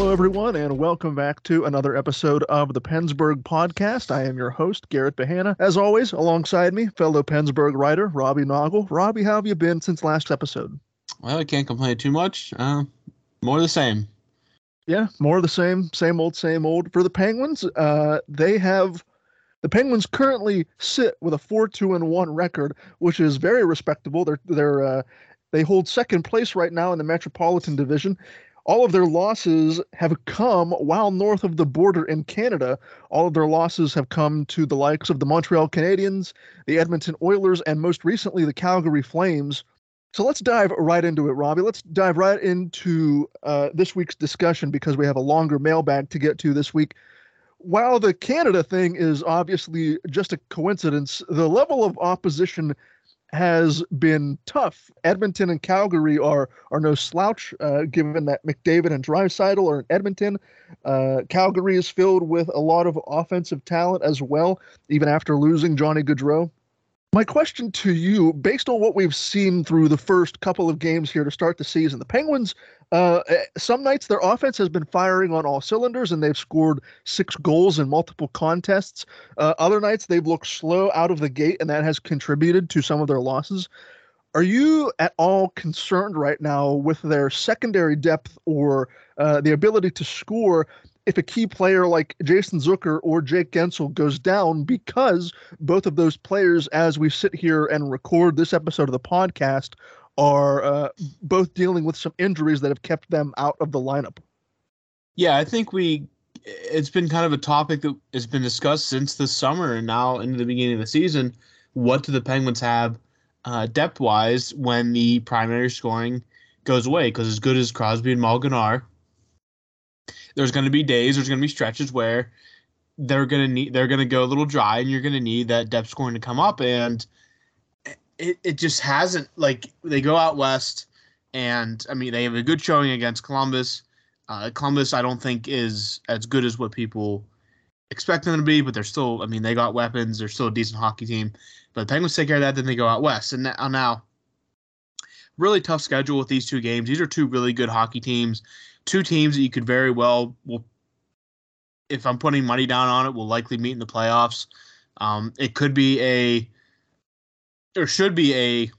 Hello, everyone, and welcome back to another episode of the PensBurgh Podcast. I am your host, Garrett Behanna. As always, alongside me, fellow PensBurgh writer, Robbie Noggle. Robbie, how have you been since last episode? Well, I can't complain too much. Uh, more the same. Yeah, more of the same, same old, same old. For the Penguins, uh, they have the Penguins currently sit with a four-two and one record, which is very respectable. They're they're uh, they hold second place right now in the Metropolitan Division all of their losses have come while north of the border in Canada. All of their losses have come to the likes of the Montreal Canadiens, the Edmonton Oilers, and most recently the Calgary Flames. So let's dive right into it, Robbie. Let's dive right into uh, this week's discussion because we have a longer mailbag to get to this week. While the Canada thing is obviously just a coincidence, the level of opposition has been tough. Edmonton and Calgary are are no slouch, uh, given that McDavid and Draisaitl are in Edmonton. Uh, Calgary is filled with a lot of offensive talent as well, even after losing Johnny Gaudreau. My question to you, based on what we've seen through the first couple of games here to start the season, the Penguins, uh, eh, some nights their offense has been firing on all cylinders and they've scored six goals in multiple contests. Uh, other nights they've looked slow out of the gate and that has contributed to some of their losses. Are you at all concerned right now with their secondary depth or uh, the ability to score if a key player like Jason Zucker or Jake Guentzel goes down because both of those players, as we sit here and record this episode of the podcast, are uh, both dealing with some injuries that have kept them out of the lineup. Yeah, I think we. It's been kind of a topic that has been discussed since the summer and now into the beginning of the season. What do the Penguins have uh, depth wise when the primary scoring goes away? Because as good as Crosby and Malkin are, there's going to be days, there's going to be stretches where they're going to need they're going to go a little dry, and you're going to need that depth scoring to come up. And it it just hasn't like they go out west, and I mean they have a good showing against Columbus. Uh, Columbus, I don't think is as good as what people expect them to be, but they're still. I mean, they got weapons. They're still a decent hockey team. But the Penguins take care of that. Then they go out west, and now, now really tough schedule with these two games. These are two really good hockey teams two teams that you could very well will if I'm putting money down on it, will likely meet in the playoffs. Um, it could be a or should be a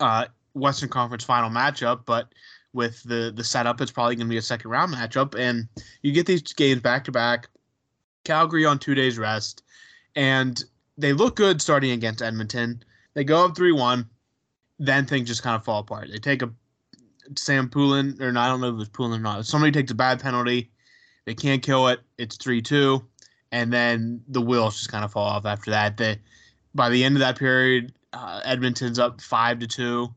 uh, Western Conference final matchup, but with the the setup, it's probably going to be a second round matchup. And you get these games back to back. Calgary on two days rest, and they look good starting against Edmonton. They go up three one, then things just kind of fall apart. They take a Sam Poulin, or no, I don't know if it was Poulin or not. If Somebody takes a bad penalty, they can't kill it. It's three two, and then the wheels just kind of fall off after that. They, by the end of that period, uh, Edmonton's up five to two.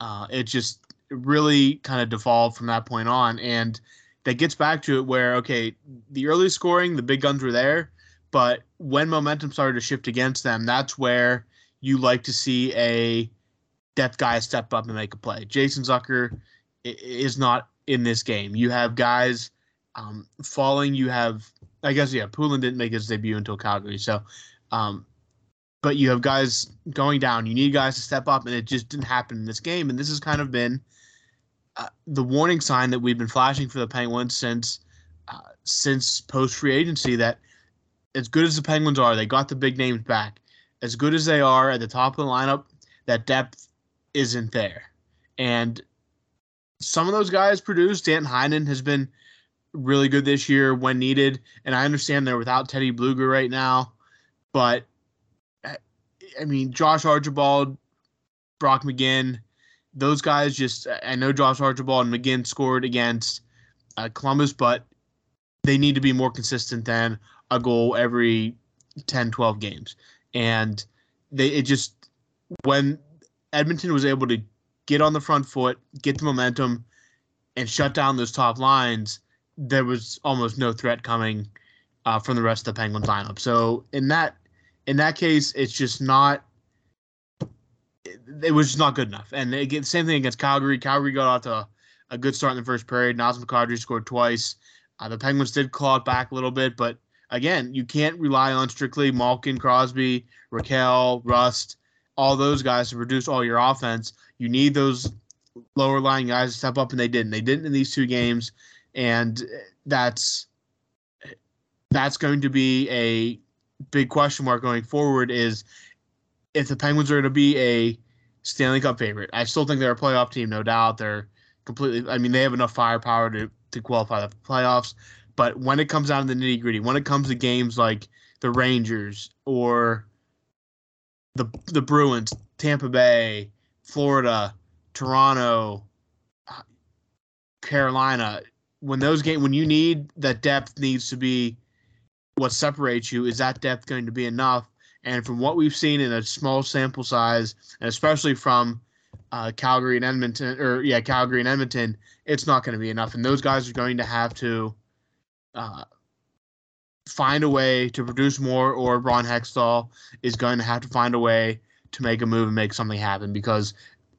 Uh, it just really kind of devolved from that point on, and that gets back to it where okay, the early scoring, the big guns were there, but when momentum started to shift against them, that's where you like to see a depth guy step up and make a play. Jason Zucker is not in this game. You have guys um, falling. You have, I guess, yeah, Poulin didn't make his debut until Calgary. So, um, but you have guys going down. You need guys to step up, and it just didn't happen in this game. And this has kind of been uh, the warning sign that we've been flashing for the Penguins since uh, since post free agency. That as good as the Penguins are, they got the big names back. As good as they are at the top of the lineup, that depth isn't there. And some of those guys produced. Dan Heinen has been really good this year when needed. And I understand they're without Teddy Blueger right now, but I mean, Josh Archibald, Brock McGinn, those guys just. I know Josh Archibald and McGinn scored against uh, Columbus, but they need to be more consistent than a goal every 10, 12 games. And they it just when Edmonton was able to get on the front foot, get the momentum, and shut down those top lines, there was almost no threat coming uh, from the rest of the Penguins lineup. So in that in that case, it's just not. It, was just not good enough. And again, same thing against Calgary. Calgary got off to a, a good start in the first period. Nazem Kadri scored twice. Uh, the Penguins did claw it back a little bit, but again, you can't rely on strictly Malkin, Crosby, Rakell, Rust, all those guys to produce all your offense. You need those lower line guys to step up, and they didn't. They didn't in these two games, and that's that's going to be a big question mark going forward. Is if the Penguins are going to be a Stanley Cup favorite. I still think they're a playoff team, no doubt. They're completely. I mean, they have enough firepower to to qualify the playoffs. But when it comes down to the nitty gritty, when it comes to games like the Rangers or the the Bruins, Tampa Bay, Florida, Toronto, Carolina, when those game when you need that depth needs to be what separates you. Is that depth going to be enough? And from what we've seen in a small sample size, and especially from uh, Calgary and Edmonton, or yeah, Calgary and Edmonton, it's not going to be enough. And those guys are going to have to uh, find a way to produce more, or Ron Hextall is going to have to find a way to make a move and make something happen. Because,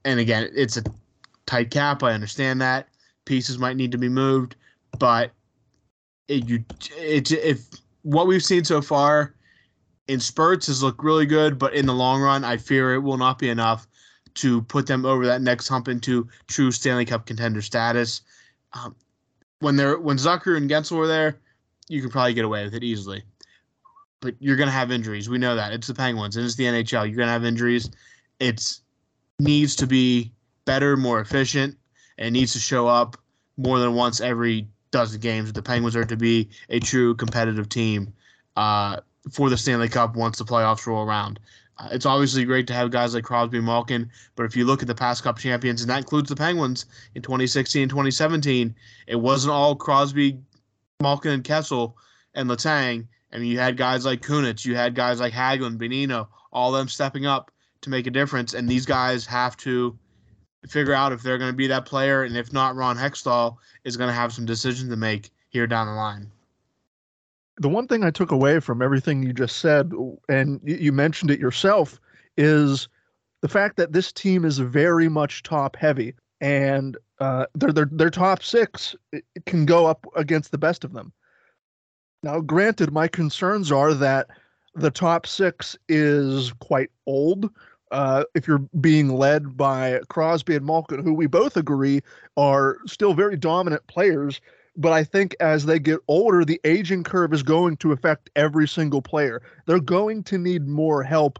and again, it's a tight cap. I understand that pieces might need to be moved, but it, you, it, if what we've seen so far in spurts has looked really good, but in the long run, I fear it will not be enough to put them over that next hump into true Stanley Cup contender status. Um, when they're when Zucker and Guentzel were there, you could probably get away with it easily. But you're gonna have injuries. We know that. It's the Penguins and it's the NHL. You're gonna have injuries. It needs to be better, more efficient, and needs to show up more than once every dozen games. The Penguins are to be a true competitive team uh, for the Stanley Cup once the playoffs roll around. Uh, it's obviously great to have guys like Crosby and Malkin, but if you look at the past Cup champions, and that includes the Penguins in 2016 and 2017, it wasn't all Crosby, Malkin, and Kessel and Letang. I mean, you had guys like Kunitz, you had guys like Hagelin, Bonino, all of them stepping up to make a difference, and these guys have to figure out if they're going to be that player, and if not, Ron Hextall is going to have some decisions to make here down the line the one thing I took away from everything you just said, and you mentioned it yourself, is the fact that this team is very much top heavy, and uh, their their their top six can go up against the best of them. Now, granted, my concerns are that the top six is quite old. Uh, if you're being led by Crosby and Malkin, who we both agree are still very dominant players, but I think as they get older, the aging curve is going to affect every single player. They're going to need more help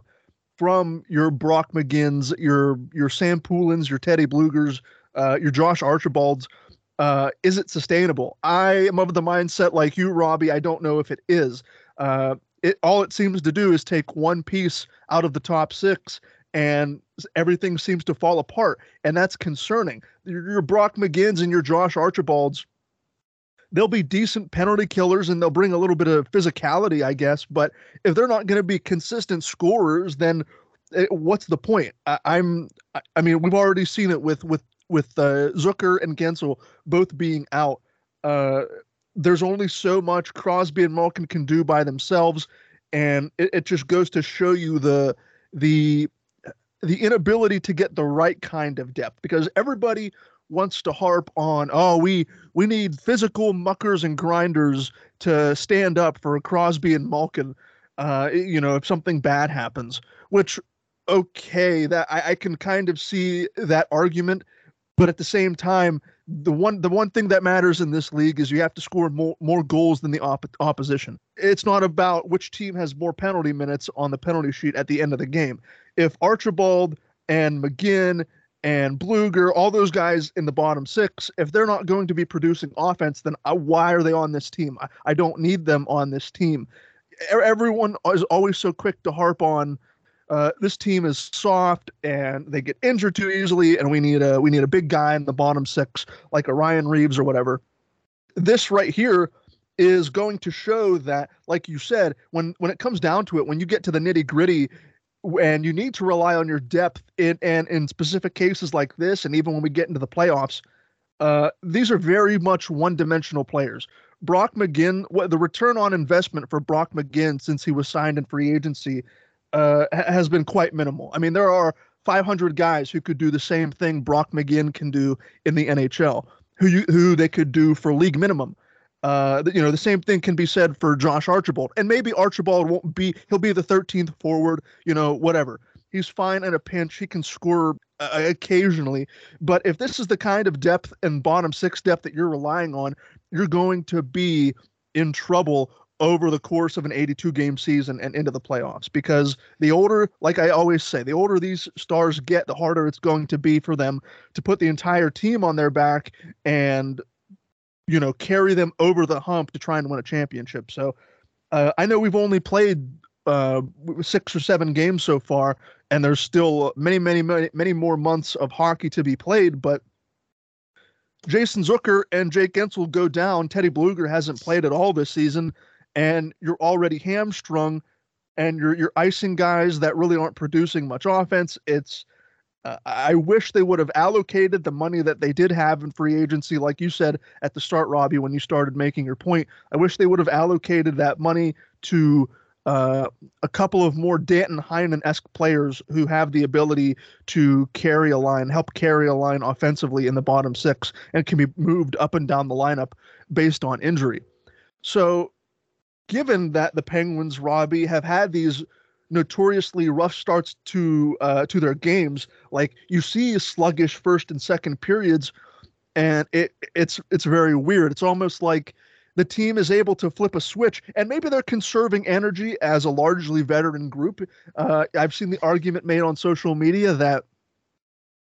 from your Brock McGinns, your your Sam Poulins, your Teddy Bluegers, uh, your Josh Archibalds. Uh, is it sustainable? I am of the mindset like you, Robbie. I don't know if it is. Uh, it all it seems to do is take one piece out of the top six, and everything seems to fall apart, and that's concerning. Your, your Brock McGinns and your Josh Archibalds they'll be decent penalty killers and they'll bring a little bit of physicality, I guess. But if they're not going to be consistent scorers, then what's the point? I, am I mean, we've already seen it with with with uh, Zucker and Guentzel both being out. Uh, there's only so much Crosby and Malkin can do by themselves, and it, it just goes to show you the the the inability to get the right kind of depth because everybody wants to harp on, oh, we we need physical muckers and grinders to stand up for Crosby and Malkin. Uh, you know, if something bad happens, which okay, that I, I can kind of see that argument, but at the same time, the one the one thing that matters in this league is you have to score more more goals than the op- opposition. It's not about which team has more penalty minutes on the penalty sheet at the end of the game. If Archibald and McGinn and Blueger, all those guys in the bottom six, if they're not going to be producing offense, then I, why are they on this team? I, I don't need them on this team. Everyone is always so quick to harp on uh, this team is soft and they get injured too easily, and we need a we need a big guy in the bottom six like a Ryan Reaves or whatever. This right here is going to show that, like you said, when when it comes down to it, when you get to the nitty gritty, and you need to rely on your depth in and in specific cases like this, and even when we get into the playoffs, uh, these are very much one-dimensional players. Brock McGinn, what the return on investment for Brock McGinn since he was signed in free agency uh, has been quite minimal. I mean, there are 500 guys who could do the same thing Brock McGinn can do in the NHL, who you, who they could do for league minimum. Uh, you know, the same thing can be said for Josh Archibald, and maybe Archibald won't be. He'll be the 13th forward. You know, whatever. He's fine in a pinch. He can score uh, occasionally, but if this is the kind of depth and bottom six depth that you're relying on, you're going to be in trouble over the course of an 82 game season and into the playoffs because the older like i always say the older these stars get the harder it's going to be for them to put the entire team on their back and you know carry them over the hump to try and win a championship so uh, i know we've only played uh, six or seven games so far and there's still many many many many more months of hockey to be played but Jason Zucker and Jake Guentzel go down. Teddy Blueger hasn't played at all this season and you're already hamstrung and you're you're icing guys that really aren't producing much offense. It's uh, I wish they would have allocated the money that they did have in free agency, like you said at the start, Robbie, when you started making your point. I wish they would have allocated that money to uh, a couple of more Danton Heinen esque players who have the ability to carry a line, help carry a line offensively in the bottom six, and can be moved up and down the lineup based on injury. So given that the Penguins, Robbie, have had these notoriously rough starts to uh, to their games, like you see sluggish first and second periods, and it it's it's very weird. It's almost like the team is able to flip a switch, and maybe they're conserving energy as a largely veteran group. Uh, I've seen the argument made on social media that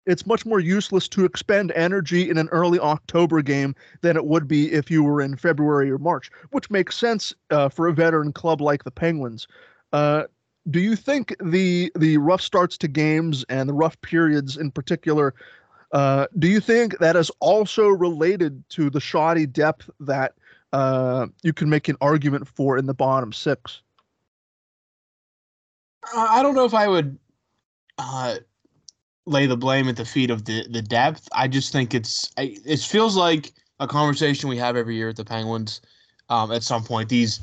it's much more useless to expend energy in an early October game than it would be if you were in February or March, which makes sense uh, for a veteran club like the Penguins. Uh, do you think the the rough starts to games and the rough periods in particular? Uh, do you think that is also related to the shoddy depth that uh, you can make an argument for in the bottom six? I don't know if I would uh, lay the blame at the feet of the the depth. I just think it's it feels like a conversation we have every year at the Penguins. Um, at some point, these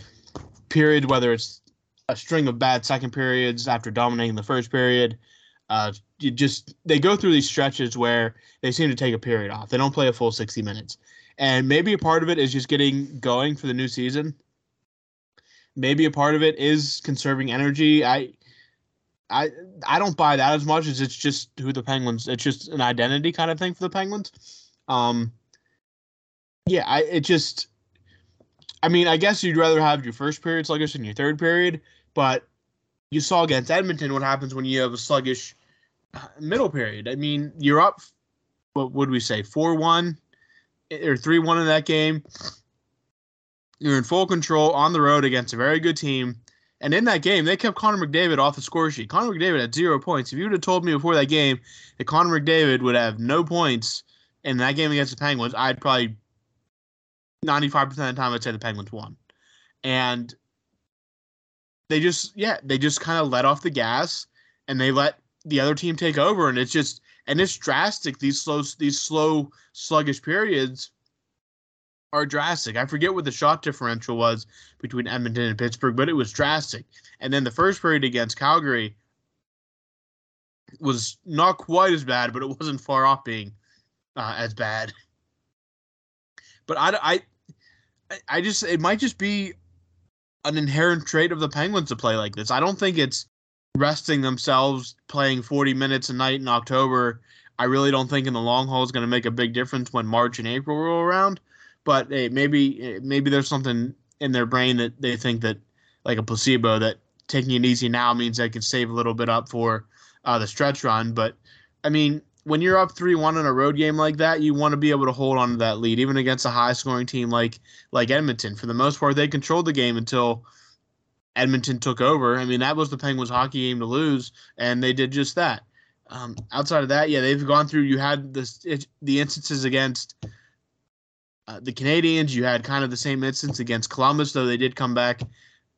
periods, whether it's a string of bad second periods after dominating the first period, uh, you just they go through these stretches where they seem to take a period off. They don't play a full sixty minutes, and maybe a part of it is just getting going for the new season. Maybe a part of it is conserving energy. I I I don't buy that as much as it's just who the Penguins. It's just an identity kind of thing for the Penguins. Um, yeah, I it just. I mean, I guess you'd rather have your first period sluggish than your third period, but you saw against Edmonton what happens when you have a sluggish uh, middle period. I mean, you're up. What would we say? Four one or three one in that game. You're in full control on the road against a very good team and in that game, they kept Connor McDavid off the score sheet. Connor McDavid had zero points. If you would have told me before that game that Connor McDavid would have no points in that game against the Penguins, I'd probably 95% of the time I'd say the Penguins won. And they just, yeah, they just kind of let off the gas and they let the other team take over. And it's just, and it's drastic. These slow, these slow, sluggish periods are drastic. I forget what the shot differential was between Edmonton and Pittsburgh, but it was drastic. And then the first period against Calgary was not quite as bad, but it wasn't far off being uh, as bad. But I, I, I just it might just be an inherent trait of the Penguins to play like this. I don't think it's resting themselves playing 40 minutes a night in October. I really don't think in the long haul is going to make a big difference when March and April roll around. But hey, maybe maybe there's something in their brain that they think that like a placebo that taking it easy now means they can save a little bit up for uh, the stretch run. But I mean, when you're up three one in a road game like that, you want to be able to hold on to that lead, even against a high scoring team like like Edmonton. For the most part, they controlled the game until Edmonton took over. I mean, that was the Penguins hockey game to lose, and they did just that. Um, outside of that, yeah, they've gone through. You had this it, the instances against uh, the Canadiens, You had kind of the same instance against Columbus, though they did come back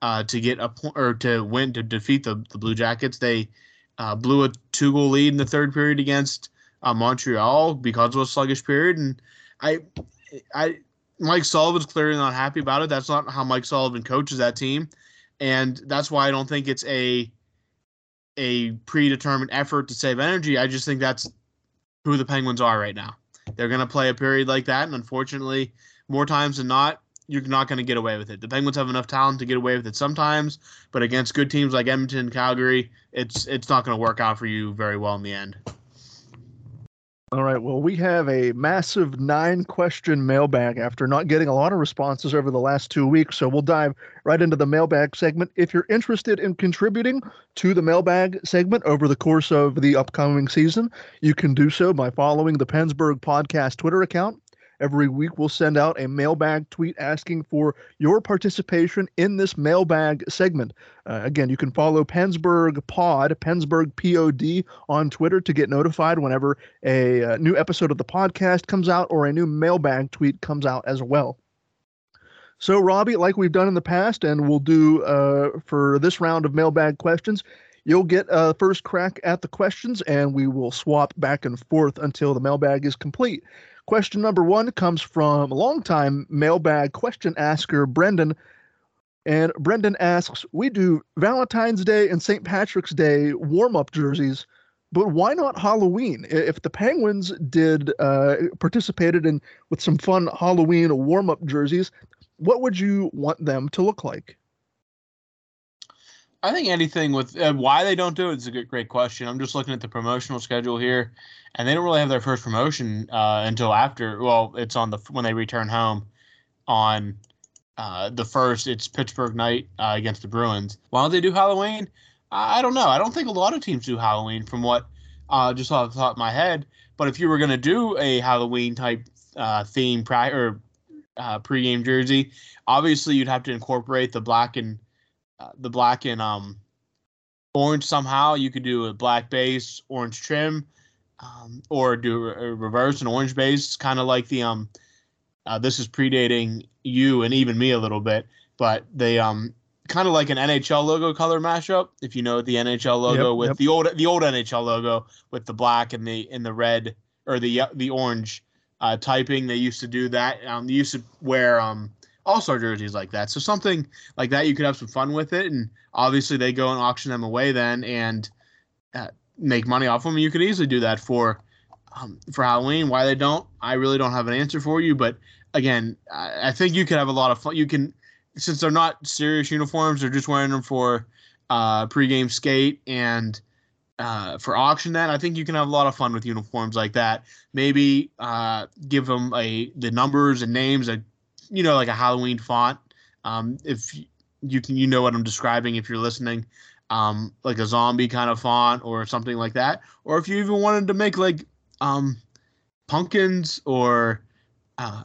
uh, to get a point or to win to defeat the, the Blue Jackets. They uh, blew a two goal lead in the third period against uh, Montreal because of a sluggish period, and I, I, Mike Sullivan's clearly not happy about it. That's not how Mike Sullivan coaches that team, and that's why I don't think it's a a predetermined effort to save energy. I just think that's who the Penguins are right now. They're going to play a period like that, and unfortunately, more times than not, you're not going to get away with it. The Penguins have enough talent to get away with it sometimes, but against good teams like Edmonton, and Calgary, it's it's not going to work out for you very well in the end. All right. Well, we have a massive nine question mailbag after not getting a lot of responses over the last two weeks. So we'll dive right into the mailbag segment. If you're interested in contributing to the mailbag segment over the course of the upcoming season, you can do so by following the PensBurgh Podcast Twitter account Every week, we'll send out a mailbag tweet asking for your participation in this mailbag segment. Uh, again, you can follow PensBurgh Pod, PensBurgh Pod on Twitter to get notified whenever a, a uh, new episode of the podcast comes out or a new mailbag tweet comes out as well. So, Robbie, like we've done in the past, and we'll do uh, for this round of mailbag questions, you'll get a first crack at the questions, and we will swap back and forth until the mailbag is complete. Question number one comes from longtime mailbag question asker Brendan. And Brendan asks, We do Valentine's Day and St. Patrick's Day warm up jerseys, but why not Halloween? If the Penguins did uh, participated in with some fun Halloween warm up jerseys, what would you want them to look like? I think anything with uh, why they don't do it is a good, great question. I'm just looking at the promotional schedule here, and they don't really have their first promotion uh, until after. Well, it's on the when they return home on uh, the first. It's Pittsburgh night uh, against the Bruins. Why don't they do Halloween? I, I, don't know. I don't think a lot of teams do Halloween, from what uh, just off the top of my head. But if you were going to do a Halloween type uh, theme pri- or pregame jersey, obviously you'd have to incorporate the black and uh, the black and um, orange somehow. You could do a black base, orange trim, um, or do a reverse and orange base, kind of like the um. Uh, this is predating you and even me a little bit, but they um kind of like an NHL logo color mashup. If you know the NHL logo yep, with yep. the old the old NHL logo with the black and the in the red or the the orange uh, typing, they used to do that. Um, they used to wear um all star jerseys like that. So something like that, you could have some fun with it, and obviously they go and auction them away then and uh, make money off them. You could easily do that for um, for Halloween. Why they don't, I really don't have an answer for you. But again, I, I think you could have a lot of fun. You can since they're not serious uniforms, they're just wearing them for uh, pregame skate and uh, for auction that i think you can have a lot of fun with uniforms like that maybe uh, give them a the numbers and names a you know, like a Halloween font. Um, if you can, you know what I'm describing if you're listening, um, like a zombie kind of font or something like that. Or if you even wanted to make like um, pumpkins or uh,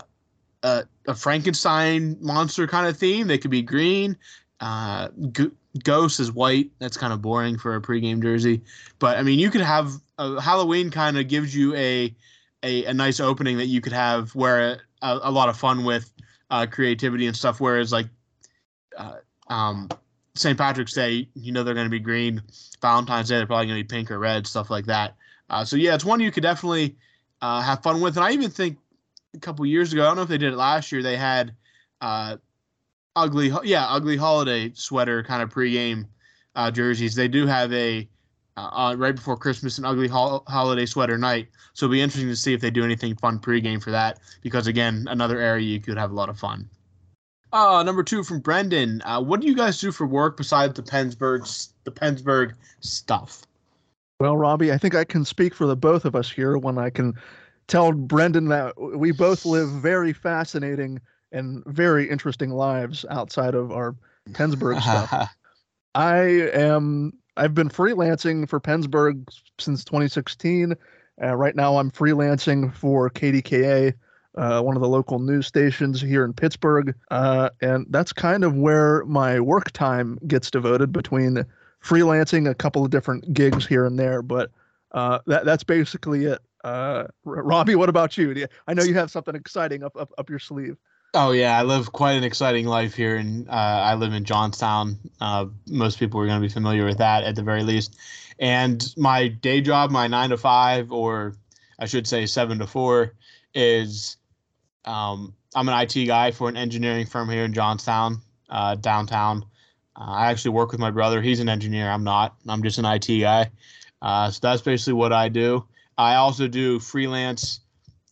a, a, Frankenstein monster kind of theme, they could be green. Uh, G- Ghost is white. That's kind of boring for a pregame jersey. But I mean, you could have uh, Halloween kind of gives you a, a, a nice opening that you could have where a, a lot of fun with uh, creativity and stuff. Whereas like uh, um, St. Patrick's Day, you know they're going to be green. Valentine's Day, they're probably going to be pink or red, stuff like that. Uh, so yeah, it's one you could definitely uh, have fun with. And I even think a couple years ago, I don't know if they did it last year, they had uh, ugly, yeah, ugly holiday sweater kind of pregame uh, jerseys. They do have a uh, right before Christmas an ugly ho- holiday sweater night. So it'll be interesting to see if they do anything fun pregame for that. Because again, another area you could have a lot of fun. Uh, number two from Brendan. Uh, what do you guys do for work besides the PensBurgh the PensBurgh stuff? Well, Robbie, I think I can speak for the both of us here when I can tell Brendan that we both live very fascinating and very interesting lives outside of our PensBurgh stuff. I am I've been freelancing for PensBurgh since 2016. Uh, right now, I'm freelancing for KDKA uh, one of the local news stations here in Pittsburgh. Uh, and that's kind of where my work time gets devoted between freelancing, a couple of different gigs here and there. But uh, that, that's basically it. Uh, Robbie, what about you? you? I know you have something exciting up, up, up your sleeve. Oh yeah, I live quite an exciting life here, and uh, I live in Johnstown. Uh, most people are going to be familiar with that at the very least. And my day job, my nine to five, or I should say seven to four, is um, I'm an IT guy for an engineering firm here in Johnstown, uh, downtown. Uh, I actually work with my brother. He's an engineer. I'm not. I'm just an IT guy. Uh, so that's basically what I do. I also do freelance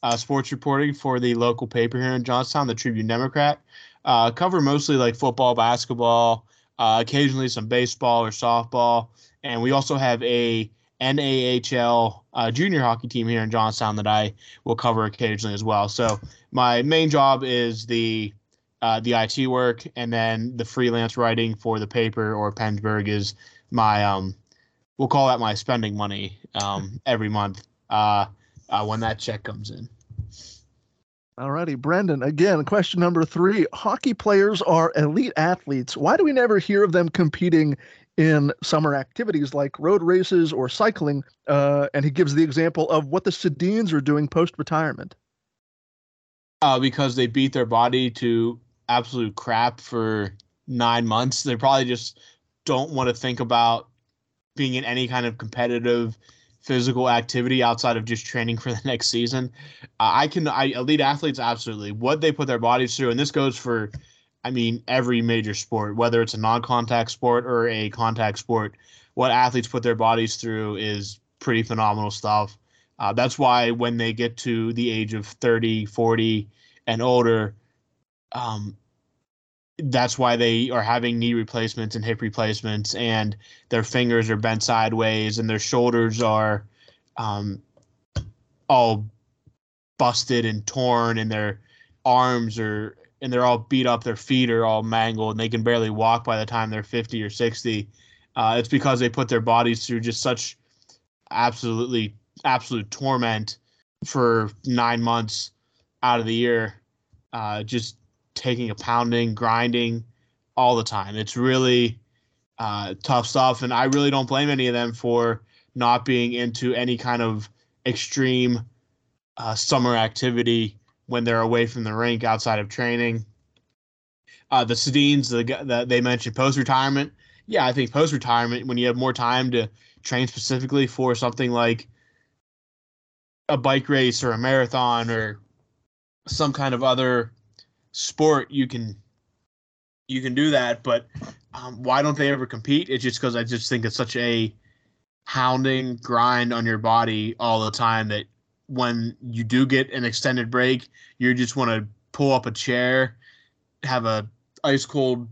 uh, sports reporting for the local paper here in Johnstown, the Tribune Democrat. Uh, cover mostly like football, basketball, uh, occasionally some baseball or softball, and we also have a NAHL uh, junior hockey team here in Johnstown that I will cover occasionally as well. So my main job is the uh, the IT work, and then the freelance writing for the paper or PensBurgh is my um, we'll call that my spending money um, every month uh, uh, when that check comes in. Alrighty, Brendan. Again, question number three: Hockey players are elite athletes. Why do we never hear of them competing in summer activities like road races or cycling. Uh, and he gives the example of what the Sedins are doing post retirement. Uh, because they beat their body to absolute crap for nine months. They probably just don't want to think about being in any kind of competitive physical activity outside of just training for the next season. I can, I elite athletes, absolutely. What they put their bodies through, and this goes for I mean, every major sport, whether it's a non contact sport or a contact sport, what athletes put their bodies through is pretty phenomenal stuff. Uh, that's why when they get to the age of 30, 40, and older, um, that's why they are having knee replacements and hip replacements, and their fingers are bent sideways, and their shoulders are um, all busted and torn, and their arms are and they're all beat up, their feet are all mangled, and they can barely walk by the time they're 50 or 60. Uh, it's because they put their bodies through just such absolutely absolute torment for nine months out of the year, uh, just taking a pounding, grinding all the time. It's really uh, tough stuff, and I really don't blame any of them for not being into any kind of extreme uh, summer activity when they're away from the rink outside of training. Uh, the Sedins, the, the they mentioned post retirement. Yeah, I think post retirement when you have more time to train specifically for something like a bike race or a marathon or some kind of other sport, you can you can do that. But um, why don't they ever compete? It's just because I just think it's such a hounding grind on your body all the time that when you do get an extended break, you just want to pull up a chair, have a ice cold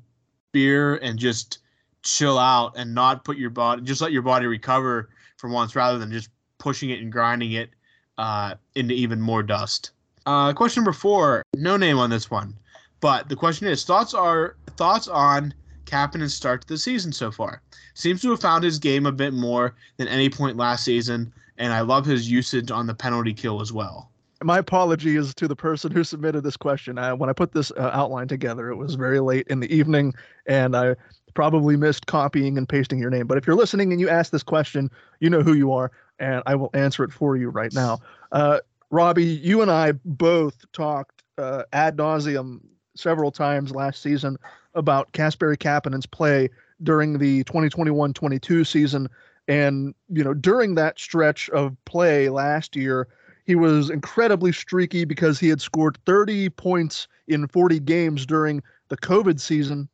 beer, and just chill out and not put your body, just let your body recover for once, rather than just pushing it and grinding it uh, into even more dust. Uh, question number four, no name on this one, but the question is thoughts are thoughts on Kapanen's start to the season so far. Seems to have found his game a bit more than any point last season and I love his usage on the penalty kill as well. My apology is to the person who submitted this question. I, when I put this uh, outline together, it was very late in the evening, and I probably missed copying and pasting your name. But if you're listening and you ask this question, you know who you are, and I will answer it for you right now. Uh, Robbie, you and I both talked uh, ad nauseum several times last season about Kasperi Kapanen's play during the 2021-22 season and, you know, during that stretch of play last year, he was incredibly streaky because he had scored 30 points in 40 games during the COVID season.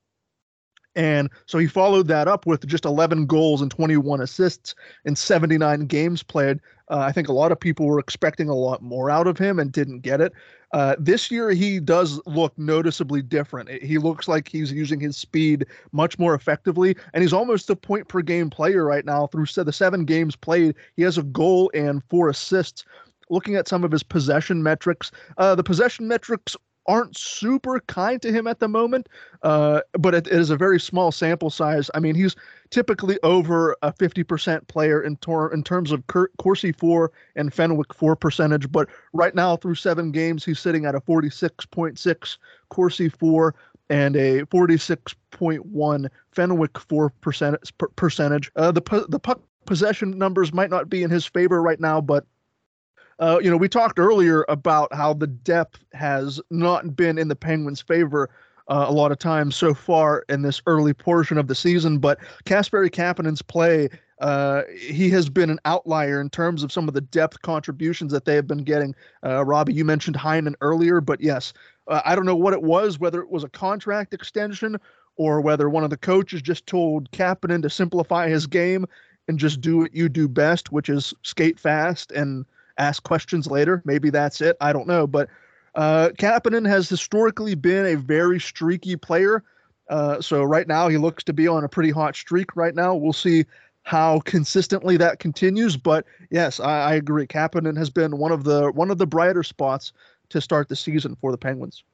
And so he followed that up with just 11 goals and 21 assists in 79 games played. Uh, I think a lot of people were expecting a lot more out of him and didn't get it. Uh, this year, he does look noticeably different. He looks like he's using his speed much more effectively, and he's almost a point per game player right now. Through the seven games played, he has a goal and four assists. Looking at some of his possession metrics, uh, the possession metrics aren't super kind to him at the moment, uh, but it, it is a very small sample size. I mean, he's typically over a 50% player in, tor- in terms of Cur- Corsi 4 and Fenwick 4 percentage, but right now through seven games, he's sitting at a 46.6 Corsi 4 and a 46.1 Fenwick 4 percent- percentage. Uh, the, the puck possession numbers might not be in his favor right now, but uh, you know, we talked earlier about how the depth has not been in the Penguins' favor uh, a lot of times so far in this early portion of the season. But Kasperi Kapanen's play, uh, he has been an outlier in terms of some of the depth contributions that they have been getting. Uh, Robbie, you mentioned Heinen earlier, but yes, uh, I don't know what it was, whether it was a contract extension or whether one of the coaches just told Kapanen to simplify his game and just do what you do best, which is skate fast and ask questions later. Maybe that's it. I don't know. But uh, Kapanen has historically been a very streaky player. Uh, so right now he looks to be on a pretty hot streak right now. We'll see how consistently that continues. But yes, I, I agree. Kapanen has been one of the one of the brighter spots to start the season for the Penguins.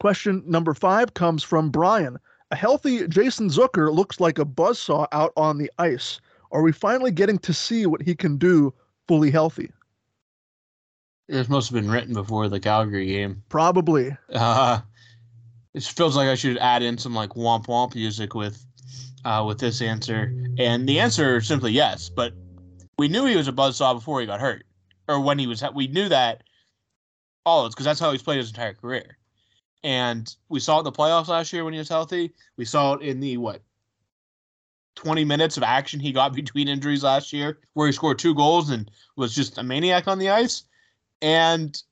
Question number five comes from Brian. A healthy Jason Zucker looks like a buzzsaw out on the ice. Are we finally getting to see what he can do fully healthy? This must have been written before the Calgary game. Probably. Uh, it feels like I should add in some like womp womp music with uh, with this answer, and the answer is simply yes. But we knew he was a buzzsaw before he got hurt, or when he was. We knew that all it's because that's how he's played his entire career, and we saw it in the playoffs last year when he was healthy. We saw it in the what 20 minutes of action he got between injuries last year, where he scored two goals and was just a maniac on the ice. And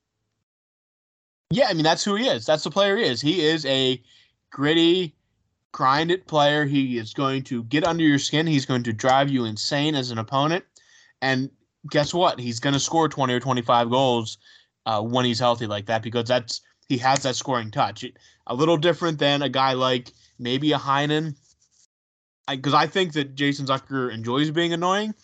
yeah, I mean, that's who he is. That's the player he is. He is a gritty, grind it player. He is going to get under your skin. He's going to drive you insane as an opponent. And guess what? He's going to score 20 or 25 goals uh, when he's healthy like that because that's he has that scoring touch. A little different than a guy like maybe a Heinen, because I, I, think that Jason Zucker enjoys being annoying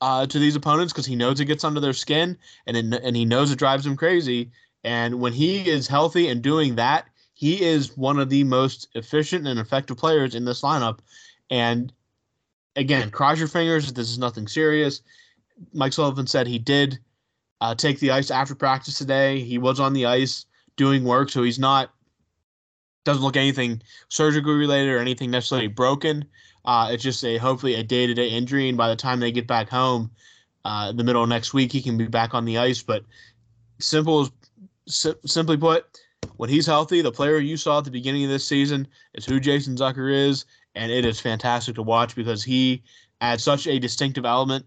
uh, to these opponents because he knows it gets under their skin and it, and he knows it drives him crazy. And when he is healthy and doing that, he is one of the most efficient and effective players in this lineup. And again, cross your fingers. This is nothing serious. Mike Sullivan said he did uh, take the ice after practice today. He was on the ice doing work, so he's not doesn't look anything surgically related or anything necessarily broken. Uh, it's just a hopefully a day to day injury, and by the time they get back home, uh, the middle of next week, he can be back on the ice. But simple, si- simply put, when he's healthy, the player you saw at the beginning of this season is who Jason Zucker is, and it is fantastic to watch because he adds such a distinctive element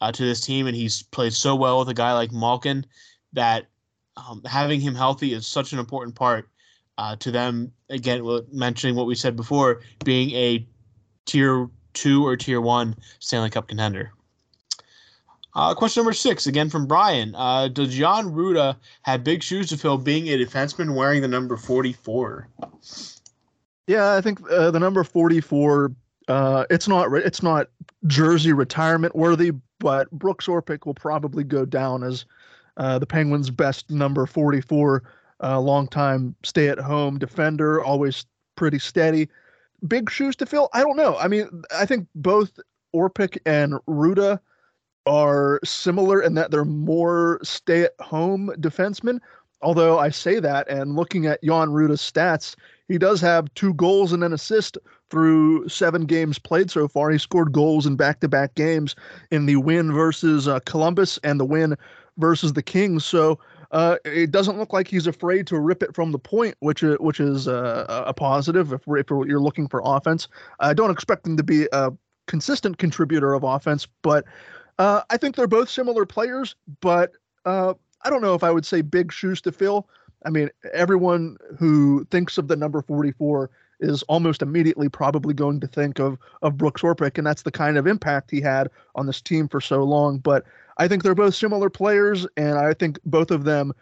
uh, to this team, and he's played so well with a guy like Malkin that um, having him healthy is such an important part uh, to them. Again, mentioning what we said before, being a tier two or tier one Stanley Cup contender. Uh, question number six, again from Brian. Uh, does Jan Rutta have big shoes to fill being a defenseman wearing the number 44? Yeah, I think uh, the number 44, uh, it's not it's not jersey retirement worthy, but Brooks Orpik will probably go down as uh, the Penguins' best number 44, uh, longtime stay at home defender, always pretty steady big shoes to fill? I don't know. I mean, I think both Orpik and Rutta are similar in that they're more stay at home defensemen. Although I say that, and looking at Jan Rutta's stats, he does have two goals and an assist through seven games played so far. He scored goals in back to back games in the win versus uh, Columbus and the win versus the Kings. So uh, it doesn't look like he's afraid to rip it from the point, which is, which is uh, a positive if, if you're looking for offense. I don't expect him to be a consistent contributor of offense, but uh, I think they're both similar players. But uh, I don't know if I would say big shoes to fill. I mean, everyone who thinks of the number 44 is almost immediately probably going to think of of Brooks Orpik, and that's the kind of impact he had on this team for so long. But I think they're both similar players, and I think both of them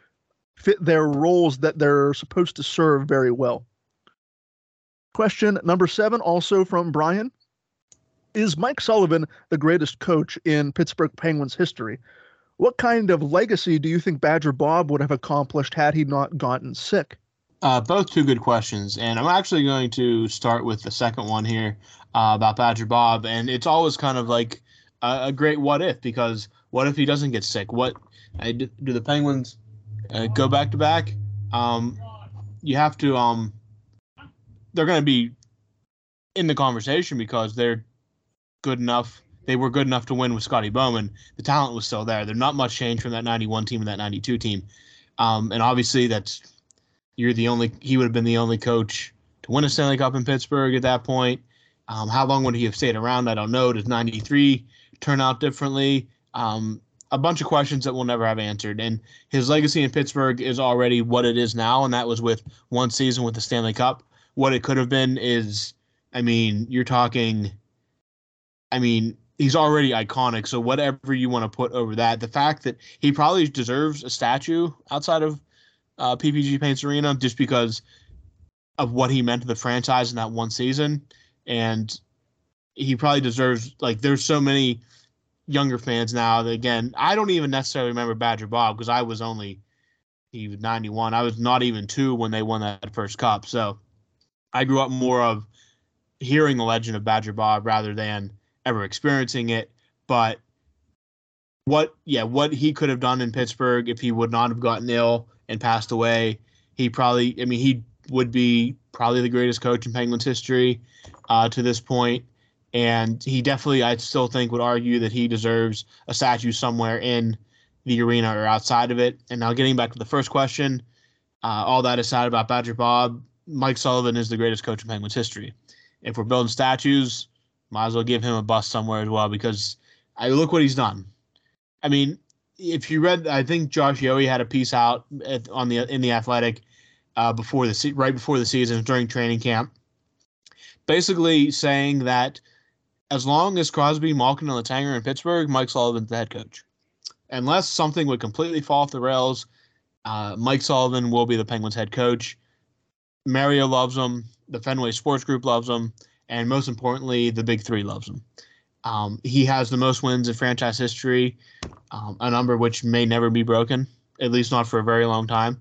fit their roles that they're supposed to serve very well. Question number seven, also from Brian. Is Mike Sullivan the greatest coach in Pittsburgh Penguins history? what kind of legacy do you think Badger Bob would have accomplished had he not gotten sick? Uh, both two good questions, and I'm actually going to start with the second one here uh, about Badger Bob, and it's always kind of like a, a, great what if because what if he doesn't get sick? What do, the Penguins uh, go back to back? Um, you have to. Um, they're going to be in the conversation because they're good enough. They were good enough to win with Scotty Bowman. The talent was still there. There's not much change from that 91 team and that 92 team. Um, and obviously, that's you're the only. He would have been the only coach to win a Stanley Cup in Pittsburgh at that point. Um, how long would he have stayed around? I don't know. Does 93 turn out differently? Um, a bunch of questions that we'll never have answered. And his legacy in Pittsburgh is already what it is now, and that was with one season with the Stanley Cup. What it could have been is, I mean, you're talking. I mean, he's already iconic. So whatever you want to put over that, the fact that he probably deserves a statue outside of uh, PPG Paints Arena just because of what he meant to the franchise in that one season, and he probably deserves like. There's so many younger fans now. That, again, I don't even necessarily remember Badger Bob because I was only he was 91. I was not even two when they won that first cup. So I grew up more of hearing the legend of Badger Bob rather than ever experiencing it. But what, yeah, what he could have done in Pittsburgh if he would not have gotten ill and passed away, he probably, I mean, he would be probably the greatest coach in Penguins history uh, to this point and he definitely, I still think, would argue that he deserves a statue somewhere in the arena or outside of it. And now, getting back to the first question, uh, all that aside about Badger Bob, Mike Sullivan is the greatest coach in Penguins history. If we're building statues, might as well give him a bust somewhere as well because I look what he's done. I mean, if you read, I think Josh Yohe had a piece out at, on the in the Athletic uh, before the right before the season during training camp, basically saying that as long as Crosby, Malkin, and Letang in Pittsburgh, Mike Sullivan's the head coach. Unless something would completely fall off the rails, uh, Mike Sullivan will be the Penguins head coach. Mario loves him. The Fenway Sports Group loves him. And most importantly, the Big Three loves him. Um, he has the most wins in franchise history, um, a number which may never be broken, at least not for a very long time.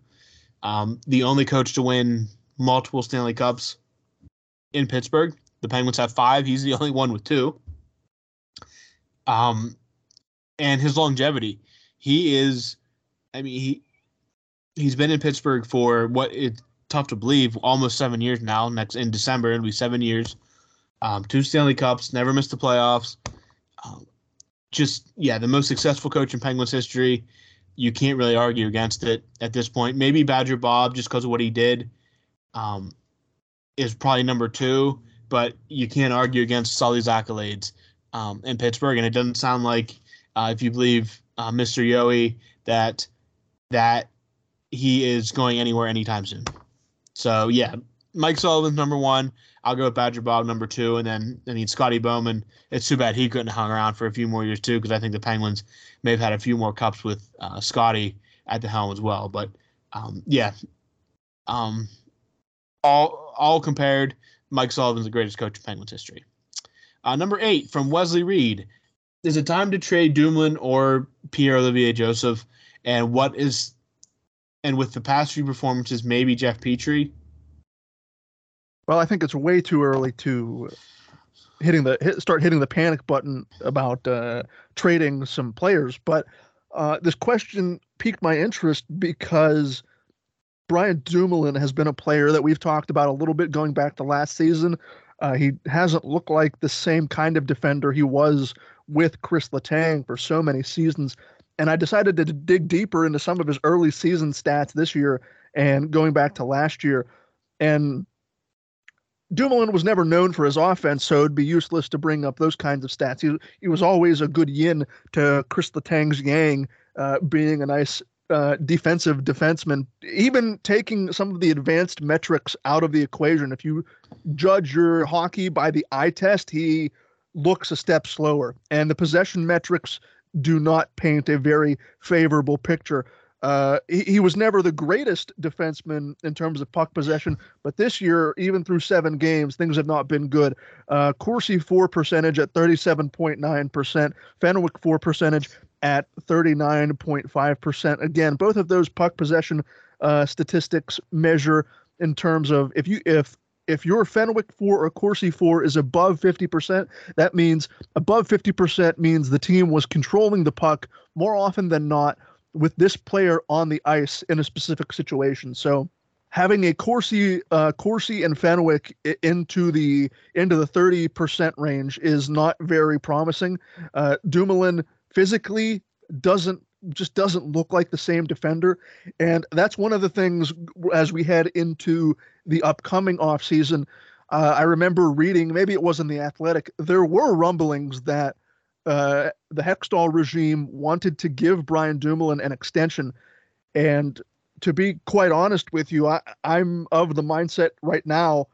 Um, the only coach to win multiple Stanley Cups in Pittsburgh the Penguins have five. He's the only one with two. Um, and his longevity, he is. I mean, he he's been in Pittsburgh for what it's tough to believe, almost seven years now. Next in December, it'll be seven years. Um, two Stanley Cups, never missed the playoffs. Um, just yeah, the most successful coach in Penguins history. You can't really argue against it at this point. Maybe Badger Bob, just because of what he did, um, is probably number two but you can't argue against Sully's accolades um, in Pittsburgh. And it doesn't sound like, uh, if you believe uh, Mr. Yohe, that that he is going anywhere anytime soon. So yeah, Mike Sullivan's number one. I'll go with Badger Bob number two, and then I mean Scotty Bowman. It's too bad he couldn't hung around for a few more years too, because I think the Penguins may have had a few more cups with uh, Scotty at the helm as well. But um, yeah, um, all all compared, Mike Sullivan's the greatest coach in Penguins history. Uh, number eight from Wesley Reed. Is it time to trade Dumoulin or Pierre Olivier Joseph? And what is, and with the past few performances, maybe Jeff Petry. Well, I think it's way too early to hitting the hit, start hitting the panic button about uh, trading some players. But uh, this question piqued my interest because Brian Dumoulin has been a player that we've talked about a little bit going back to last season. Uh, he hasn't looked like the same kind of defender he was with Chris Letang for so many seasons. And I decided to dig deeper into some of his early season stats this year and going back to last year. And Dumoulin was never known for his offense, so it'd be useless to bring up those kinds of stats. He, he was always a good yin to Chris Letang's yang, uh, being a nice uh, defensive defenseman, even taking some of the advanced metrics out of the equation. If you judge your hockey by the eye test, he looks a step slower, and the possession metrics do not paint a very favorable picture. Uh, he, he, was never the greatest defenseman in terms of puck possession, but this year, even through seven games, things have not been good. Uh, Corsi for percentage at 37.9%, Fenwick for percentage at 39.5%. Again, both of those puck possession uh, statistics measure in terms of if you if if your Fenwick 4 or Corsi 4 is above 50%, that means above 50% means the team was controlling the puck more often than not with this player on the ice in a specific situation. So having a Corsi, uh, Corsi and Fenwick into the into the 30% range is not very promising. Uh, Dumoulin physically doesn't just doesn't look like the same defender. And that's one of the things as we head into the upcoming offseason. Uh, I remember reading, maybe it was in The Athletic, there were rumblings that uh, the Hextall regime wanted to give Brian Dumoulin an extension. And to be quite honest with you, I, I'm of the mindset right now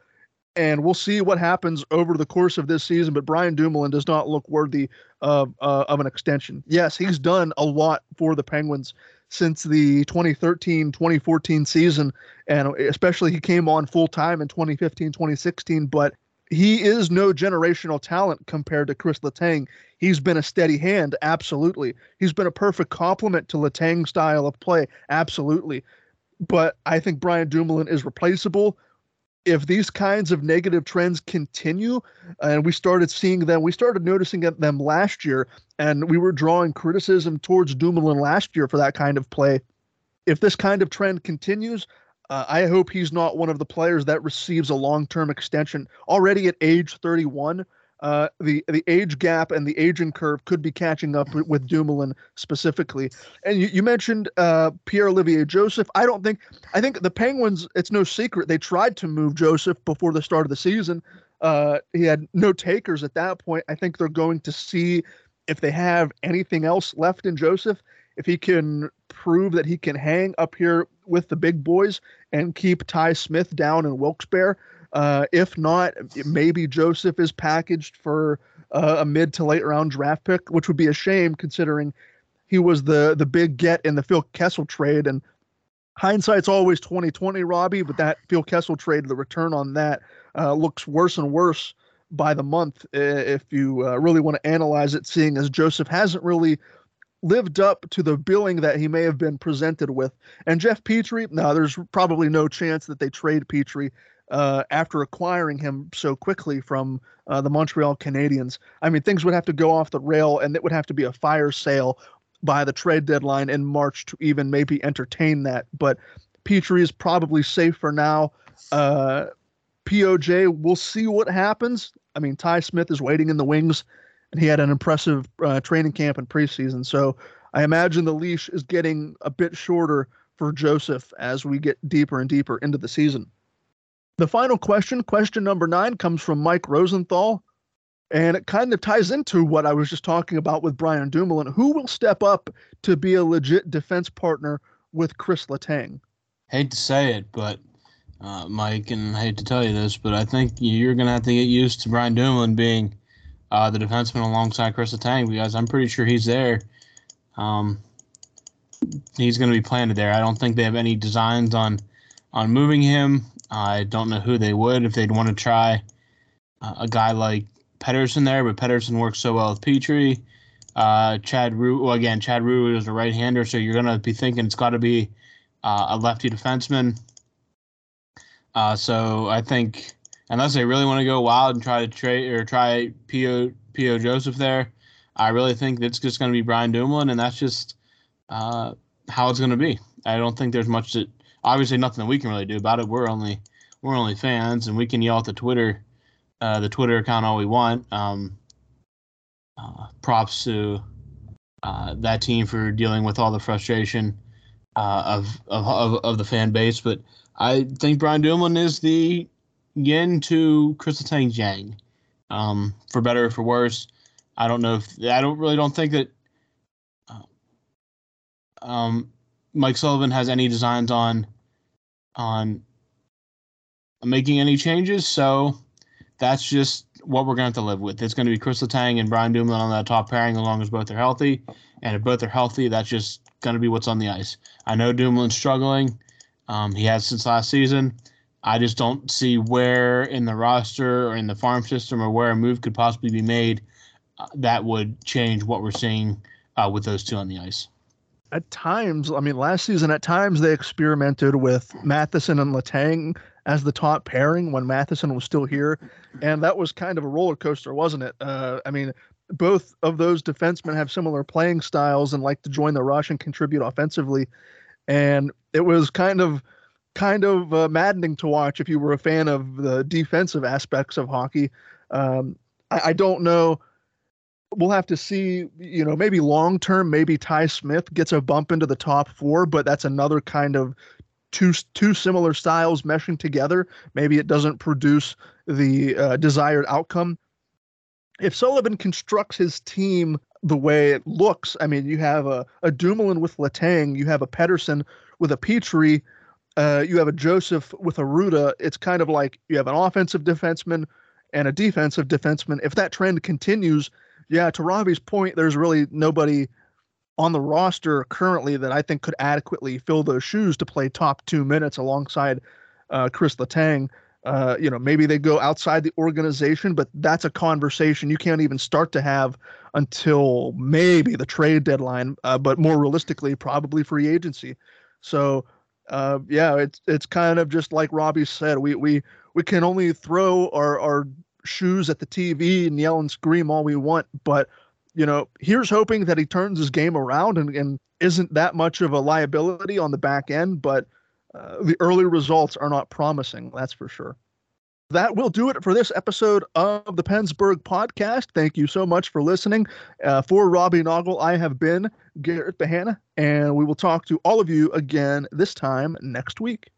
and we'll see what happens over the course of this season. But Brian Dumoulin does not look worthy of uh, of an extension. Yes, he's done a lot for the Penguins since the 2013-2014 season, and especially he came on full time in 2015-2016. But he is no generational talent compared to Chris Letang. He's been a steady hand, absolutely. He's been a perfect complement to Letang's style of play, absolutely. But I think Brian Dumoulin is replaceable if these kinds of negative trends continue, and we started seeing them, we started noticing them last year, and we were drawing criticism towards Dumoulin last year for that kind of play. If this kind of trend continues, uh, I hope he's not one of the players that receives a long term extension. Already at age 31, uh, the the age gap and the aging curve could be catching up with, Dumoulin specifically. And you, you mentioned uh, Pierre Olivier Joseph. I don't think I think the Penguins. It's no secret they tried to move Joseph before the start of the season. Uh, he had no takers at that point. I think they're going to see if they have anything else left in Joseph. If he can prove that he can hang up here with the big boys and keep Ty Smith down in Wilkes-Barre, uh, if not, maybe Joseph is packaged for uh, a mid to late round draft pick, which would be a shame considering he was the the big get in the Phil Kessel trade. And hindsight's always twenty twenty, Robbie. But that Phil Kessel trade, the return on that uh, looks worse and worse by the month if you uh, really want to analyze it. Seeing as Joseph hasn't really lived up to the billing that he may have been presented with. And Jeff Petry, no, there's probably no chance that they trade Petry uh, after acquiring him so quickly from uh, the Montreal Canadiens. I mean, things would have to go off the rail, and it would have to be a fire sale by the trade deadline in March to even maybe entertain that. But Petry is probably safe for now. Uh, POJ, we'll see what happens. I mean, Ty Smith is waiting in the wings, and he had an impressive uh, training camp and preseason. So I imagine the leash is getting a bit shorter for Joseph as we get deeper and deeper into the season. The final question, question number nine, comes from Mike Rosenthal. And it kind of ties into what I was just talking about with Brian Dumoulin. Who will step up to be a legit defense partner with Chris Letang? Hate to say it, but uh, Mike, and I hate to tell you this, but I think you're going to have to get used to Brian Dumoulin being uh, the defenseman alongside Chris Letang because I'm pretty sure he's there. Um, he's going to be planted there. I don't think they have any designs on on moving him. I don't know who they would if they'd want to try uh, a guy like Pettersson there, but Pettersson works so well with Petry. Uh, Chad Ruhwedel, well, again, Chad Ruhwedel is a right hander, so you're going to be thinking it's got to be uh, a lefty defenseman. Uh, so I think unless they really want to go wild and try to trade or try P.O. P.O. Joseph there, I really think it's just going to be Brian Dumoulin, and that's just uh, how it's going to be. I don't think there's much that obviously nothing that we can really do about it. We're only we're only fans, and we can yell at the Twitter uh, the Twitter account all we want. Um, uh, props to uh, that team for dealing with all the frustration uh, of, of, of of the fan base, but I think Brian Dumoulin is the yin to Chris Letang Yang, um, for better or for worse. I don't know if I don't really don't think that. Uh, um, Mike Sullivan has any designs on on making any changes. So that's just what we're going to have to live with. It's going to be Chris Letang and Brian Dumoulin on that top pairing, as long as both are healthy. And if both are healthy, that's just going to be what's on the ice. I know Dumoulin's struggling. Um, he has since last season. I just don't see where in the roster or in the farm system or where a move could possibly be made uh, that would change what we're seeing uh, with those two on the ice. At times, I mean, last season, at times they experimented with Matheson and Letang as the top pairing when Matheson was still here, and that was kind of a roller coaster, wasn't it? Uh, I mean, both of those defensemen have similar playing styles and like to join the rush and contribute offensively, and it was kind of kind of uh, maddening to watch if you were a fan of the defensive aspects of hockey. Um, I, I don't know we'll have to see, you know, maybe long term, maybe Ty Smith gets a bump into the top four, but that's another kind of two two similar styles meshing together. Maybe it doesn't produce the uh, desired outcome. If Sullivan constructs his team the way it looks, I mean, you have a, a Dumoulin with Letang, you have a Pettersson with a Petry, uh, you have a Joseph with a Rutta. It's kind of like you have an offensive defenseman and a defensive defenseman. If that trend continues, yeah, to Robbie's point, there's really nobody on the roster currently that I think could adequately fill those shoes to play top two minutes alongside uh, Chris Letang. Uh, you know, maybe they go outside the organization, but that's a conversation you can't even start to have until maybe the trade deadline. Uh, but more realistically, probably free agency. So, uh, yeah, it's it's kind of just like Robbie said. We we we can only throw our our shoes at the TV and yell and scream all we want, but you know, here's hoping that he turns his game around and, and isn't that much of a liability on the back end, but uh, the early results are not promising, that's for sure. That will do it for this episode of the PensBurgh podcast. Thank you so much for listening. Uh, for Robbie Noggle, I have been Garrett Behanna, and we will talk to all of you again this time next week.